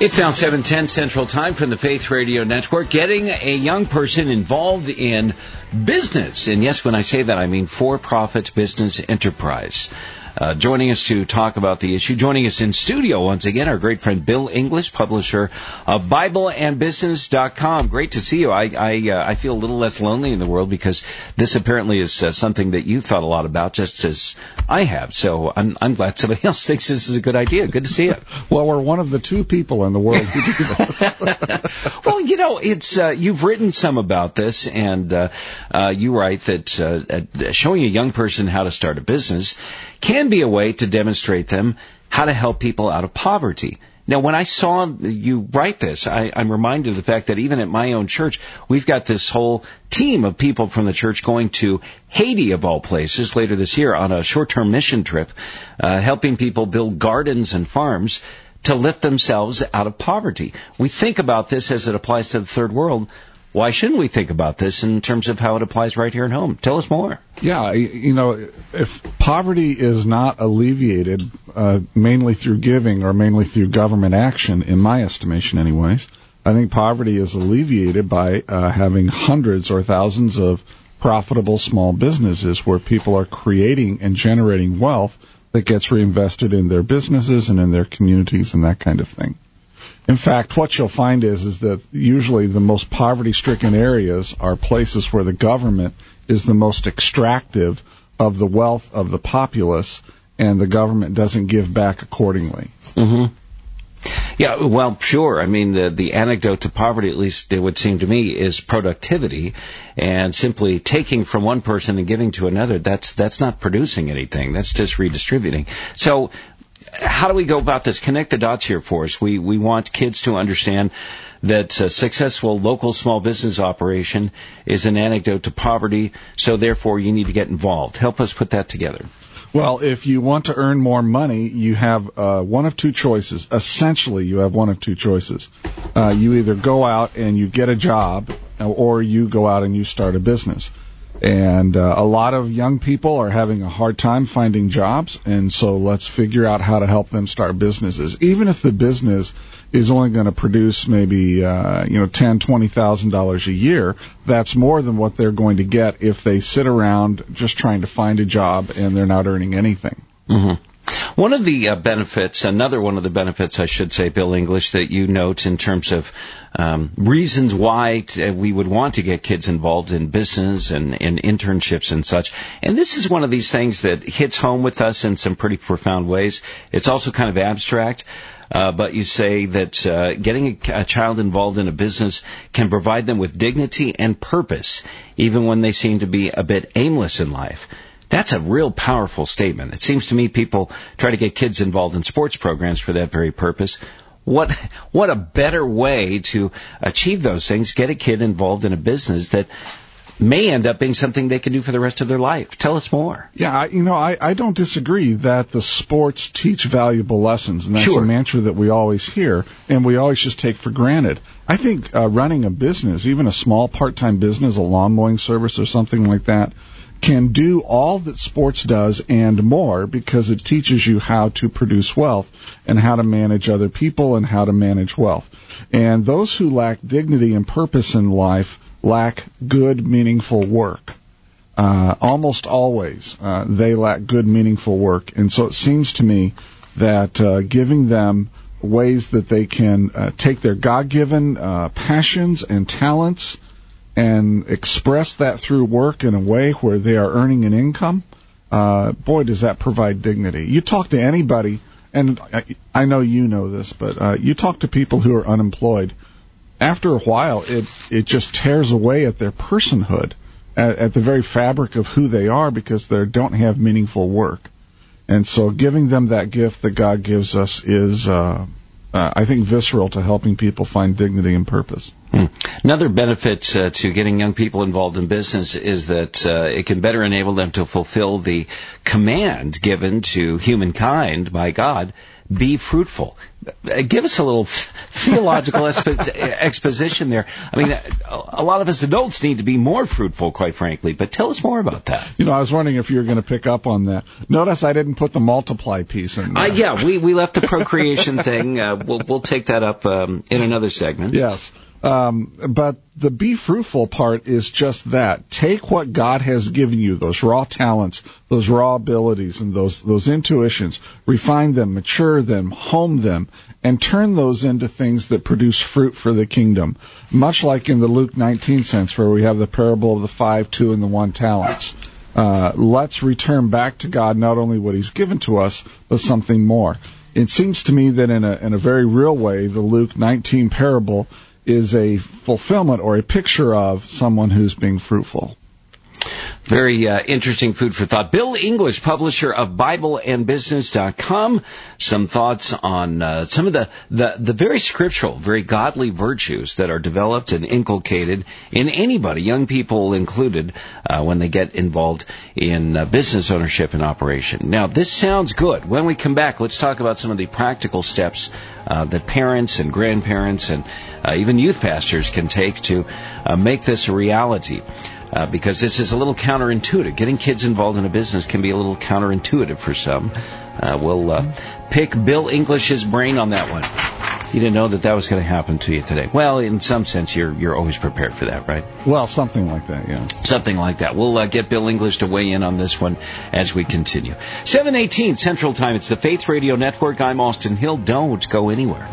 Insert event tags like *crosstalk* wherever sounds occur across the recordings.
It's now 710 Central Time from the Faith Radio Network, getting a young person involved in business. And yes, when I say that, I mean for-profit business enterprise. Uh, joining us to talk about the issue, joining us in studio once again, our great friend Bill English, publisher of BibleandBusiness.com. Great to see you. I I, uh, I feel a little less lonely in the world because this apparently is uh, something that you've thought a lot about, just as I have. So I'm I'm glad somebody *laughs* else thinks this is a good idea. Good to see you. well, we're one of the two people in the world who do this. *laughs* well, you know, it's uh, you've written some about this, and uh, uh, you write that uh, showing a young person how to start a business can be a way to demonstrate them how to help people out of poverty. Now, when I saw you write this, I, I'm reminded of the fact that even at my own church, we've got this whole team of people from the church going to Haiti, of all places, later this year on a short-term mission trip, uh, helping people build gardens and farms to lift themselves out of poverty. We think about this as it applies to the third world, why shouldn't we think about this in terms of how it applies right here at home? Tell us more. Yeah, you know, if poverty is not alleviated uh, mainly through giving or mainly through government action, in my estimation, anyways, I think poverty is alleviated by uh, having hundreds or thousands of profitable small businesses where people are creating and generating wealth that gets reinvested in their businesses and in their communities and that kind of thing. In fact, what you'll find is is that usually the most poverty-stricken areas are places where the government is the most extractive of the wealth of the populace, and the government doesn't give back accordingly. Mm-hmm. Yeah, well, sure. I mean, the the antidote to poverty, at least it would seem to me, is productivity, and simply taking from one person and giving to another. That's that's not producing anything. That's just redistributing. So, how do we go about this? Connect the dots here for us. We we want kids to understand that a successful local small business operation is an antidote to poverty. So therefore, you need to get involved. Help us put that together. Well, if you want to earn more money, you have uh, one of two choices. Essentially, you have one of two choices. Uh, you either go out and you get a job, or you go out and you start a business. And uh, a lot of young people are having a hard time finding jobs, and so let's figure out how to help them start businesses. Even if the business is only going to produce maybe uh, you know ten, twenty thousand dollars a year, that's more than what they're going to get if they sit around just trying to find a job and they're not earning anything. Mm-hmm. One of the uh, benefits, another one of the benefits, I should say, Bill English, that you note in terms of um, reasons why t- we would want to get kids involved in business and, and internships and such. And this is one of these things that hits home with us in some pretty profound ways. It's also kind of abstract. Uh, but you say that uh, getting a, a, child involved in a business can provide them with dignity and purpose, even when they seem to be a bit aimless in life. That's a real powerful statement. It seems to me people try to get kids involved in sports programs for that very purpose. What what a better way to achieve those things? Get a kid involved in a business that may end up being something they can do for the rest of their life. Tell us more. Yeah, I, you know, I, I don't disagree that the sports teach valuable lessons, and that's sure. a mantra that we always hear, and we always just take for granted. I think uh, running a business, even a small part-time business, a lawn mowing service or something like that, can do all that sports does and more because it teaches you how to produce wealth and how to manage other people and how to manage wealth. And those who lack dignity and purpose in life lack good, meaningful work. Uh, almost always, uh, they lack good, meaningful work. And so it seems to me that uh, giving them ways that they can uh, take their God-given uh, passions and talents and express that through work in a way where they are earning an income, uh, boy, does that provide dignity. You talk to anybody, and I, I know you know this, but uh, you talk to people who are unemployed. After a while, it it just tears away at their personhood, at, at the very fabric of who they are, because they don't have meaningful work. And so, giving them that gift that God gives us is uh, uh, I think, visceral to helping people find dignity and purpose. Hmm. Another benefit uh, to getting young people involved in business is that uh, it can better enable them to fulfill the command given to humankind by God be fruitful. Uh, give us a little theological expo- exposition there. I mean, a lot of us adults need to be more fruitful, quite frankly. But tell us more about that. You know, I was wondering if you were going to pick up on that. Notice I didn't put the multiply piece in there. Uh, yeah, we we left the procreation thing. Uh, we'll we'll take that up um, in another segment. Yes. Um, but the be fruitful part is just that. Take what God has given you, those raw talents, those raw abilities, and those, those intuitions, refine them, mature them, home them, and turn those into things that produce fruit for the kingdom. Much like in the Luke 19 sense where we have the parable of the five, two, and the one talents. Uh, let's return back to God not only what He's given to us, but something more. It seems to me that in a, in a very real way, the Luke 19 parable is a fulfillment or a picture of someone who's being fruitful. Very uh, interesting food for thought. Bill English, publisher of BibleandBusiness.com, some thoughts on uh, some of the, the, the very scriptural, very godly virtues that are developed and inculcated in anybody, young people included, uh, when they get involved in uh, business ownership and operation. Now, this sounds good. When we come back, let's talk about some of the practical steps uh, that parents and grandparents and uh, even youth pastors can take to make this a reality uh, because this is a little counterintuitive. Getting kids involved in a business can be a little counterintuitive for some. Uh, we'll uh, pick Bill English's brain on that one. You didn't know that that was going to happen to you today. Well, in some sense, you're you're always prepared for that, right? Well, something like that, yeah. Something like that. We'll uh, get Bill English to weigh in on this one as we continue. 718 Central Time. It's the Faith Radio Network. I'm Austin Hill. Don't go anywhere.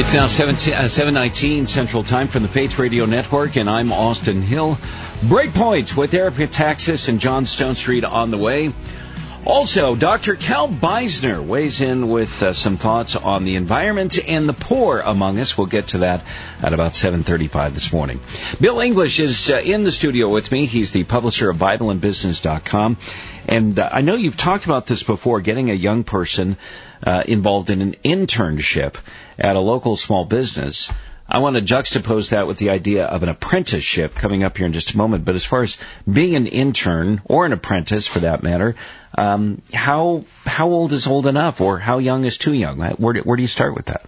It's now 719 uh, Central Time from the Faith Radio Network, and I'm Austin Hill. Breakpoint with Eric Metaxas and John Stonestreet on the way. Also, Dr. Cal Beisner weighs in with uh, some thoughts on the environment and the poor among us. We'll get to that at about 7:35 this morning. Bill English is uh, in the studio with me. He's the publisher of BibleandBusiness.com, and uh, I know you've talked about this before. Getting a young person uh, involved in an internship at a local small business. I want to juxtapose that with the idea of an apprenticeship coming up here in just a moment. But as far as being an intern or an apprentice, for that matter, um, how how old is old enough, or how young is too young? Where do, where do you start with that?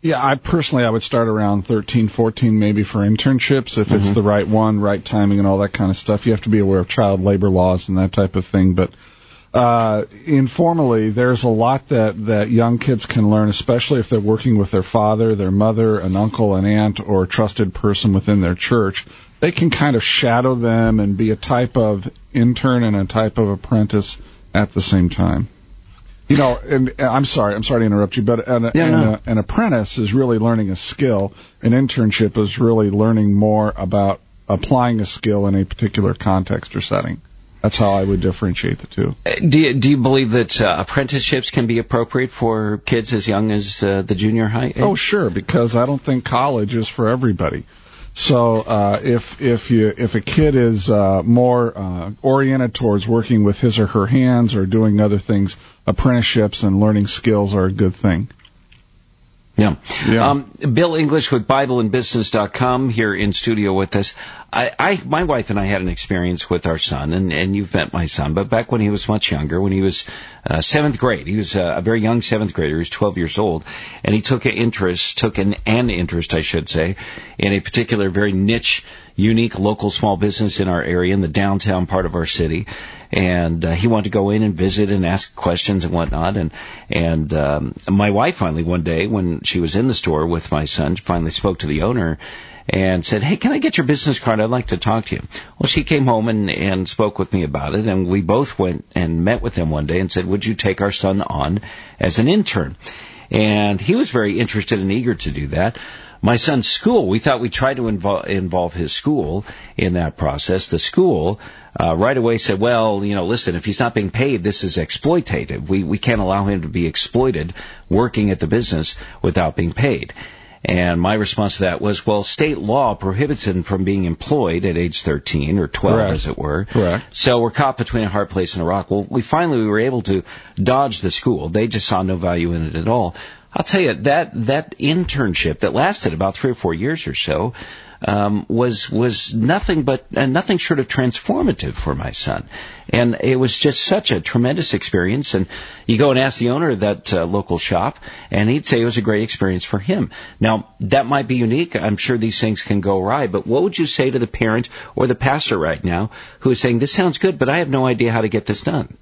Yeah, I personally I would start around 13, 14 maybe for internships if mm-hmm. it's the right one, right timing, and all that kind of stuff. You have to be aware of child labor laws and that type of thing, but uh, informally, there's a lot that, that young kids can learn, especially if they're working with their father, their mother, an uncle, an aunt, or a trusted person within their church. They can kind of shadow them and be a type of intern and a type of apprentice at the same time. You know, and I'm sorry, I'm sorry to interrupt you, but an, yeah, an, no. an apprentice is really learning a skill. An internship is really learning more about applying a skill in a particular context or setting. That's how I would differentiate the two. Uh, do you, do you believe that uh, apprenticeships can be appropriate for kids as young as uh, the junior high age? Oh, sure, because I don't think college is for everybody. So uh, if if you if a kid is uh, more uh, oriented towards working with his or her hands or doing other things, apprenticeships and learning skills are a good thing. Yeah. yeah. Um, Bill English with BibleandBusiness.com here in studio with us. I, I, my wife and I had an experience with our son, and, and you've met my son, but back when he was much younger, when he was uh, seventh grade, he was uh, a very young seventh grader, he was 12 years old, and he took an interest, took an, an interest, I should say, in a particular very niche, unique local small business in our area, in the downtown part of our city and uh, he wanted to go in and visit and ask questions and whatnot. And and um, my wife finally one day when she was in the store with my son finally spoke to the owner and said, "Hey, can I get your business card? I'd like to talk to you." Well, she came home and and spoke with me about it, and we both went and met with them one day and said, "Would you take our son on as an intern?" And he was very interested and eager to do that my son's school, we thought we'd try to involve, involve his school in that process. The school uh, right away said, well, you know, listen, if he's not being paid, this is exploitative. We, we can't allow him to be exploited working at the business without being paid. And my response to that was, well, state law prohibits him from being employed at age 13 or 12, Correct. as it were. Correct. So we're caught between a hard place and a rock. Well, we finally we were able to dodge the school. They just saw no value in it at all. I'll tell you that that internship that lasted about three or four years or so um, was was nothing but uh, nothing short of transformative for my son, and it was just such a tremendous experience. And you go and ask the owner of that uh, local shop, and he'd say it was a great experience for him. Now that might be unique. I'm sure these things can go awry, but what would you say to the parent or the pastor right now who is saying this sounds good, but I have no idea how to get this done?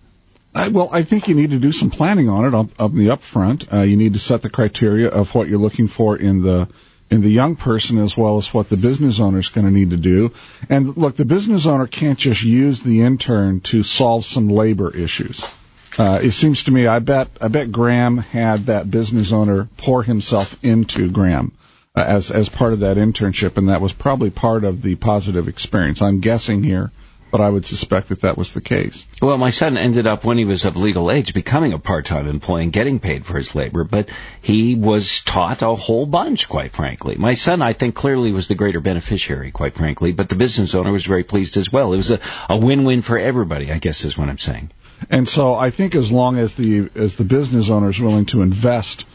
I, well, I think you need to do some planning on it up, up the upfront. Uh, you need to set the criteria of what you're looking for in the in the young person as well as what the business owner is going to need to do. And look, the business owner can't just use the intern to solve some labor issues. Uh, it seems to me, I bet, I bet Graham had that business owner pour himself into Graham uh, as as part of that internship, and that was probably part of the positive experience. I'm guessing here but I would suspect that that was the case. Well, my son ended up, when he was of legal age, becoming a part-time employee and getting paid for his labor, but he was taught a whole bunch, quite frankly. My son, I think, clearly was the greater beneficiary, quite frankly, but the business owner was very pleased as well. It was a, a win-win for everybody, I guess is what I'm saying. And so I think as long as the as the business owner is willing to invest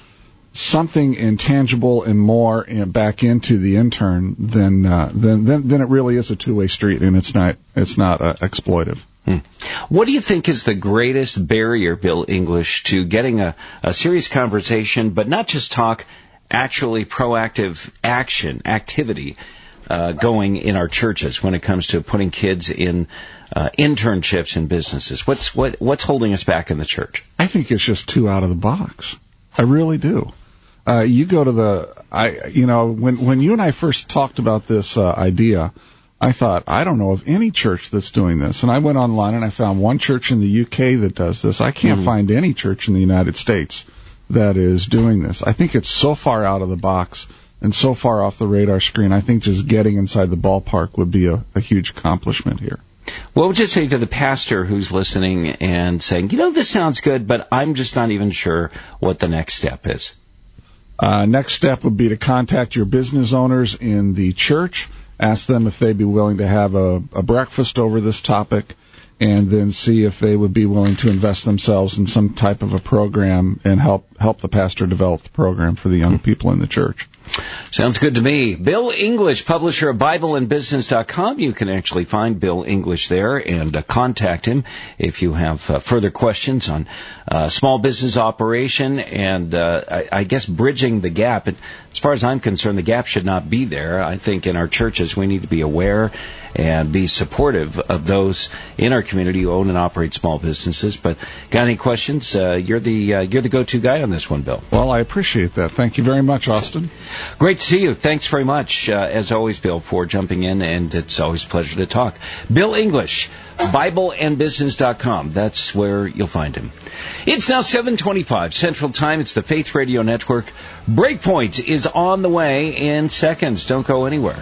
something intangible and more back into the intern, then, uh, then then then it really is a two way street, and it's not it's not uh, exploitive. Hmm. What do you think is the greatest barrier, Bill English, to getting a, a serious conversation, but not just talk, actually proactive action, activity uh, going in our churches when it comes to putting kids in uh, internships in businesses? What's what what's holding us back in the church? I think it's just too out of the box. I really do. Uh, you go to the, I, you know, when when you and I first talked about this uh, idea, I thought I don't know of any church that's doing this, and I went online and I found one church in the UK that does this. I can't mm find any church in the United States that is doing this. I think it's so far out of the box and so far off the radar screen. I think just getting inside the ballpark would be a, a huge accomplishment here. What would you say to the pastor who's listening and saying, you know, this sounds good, but I'm just not even sure what the next step is? Uh, next step would be to contact your business owners in the church, ask them if they'd be willing to have a, a breakfast over this topic, and then see if they would be willing to invest themselves in some type of a program and help help the pastor develop the program for the young people in the church. Sounds good to me. Bill English, publisher of BibleandBusiness.com. You can actually find Bill English there and uh, contact him if you have uh, further questions on uh, small business operation and uh, I, I, guess bridging the gap. And as far as I'm concerned, the gap should not be there. I think in our churches we need to be aware and be supportive of those in our community who own and operate small businesses. But got any questions? Uh, you're the uh, you're the go-to guy on this one, Bill. Well, I appreciate that. Thank you very much, Austin. Great to see you. Thanks very much, uh, as always, Bill, for jumping in, and it's always a pleasure to talk. Bill English, BibleandBusiness.com. That's where you'll find him. It's now 725 Central Time. It's the Faith Radio Network. Breakpoint on the way in seconds. Don't go anywhere.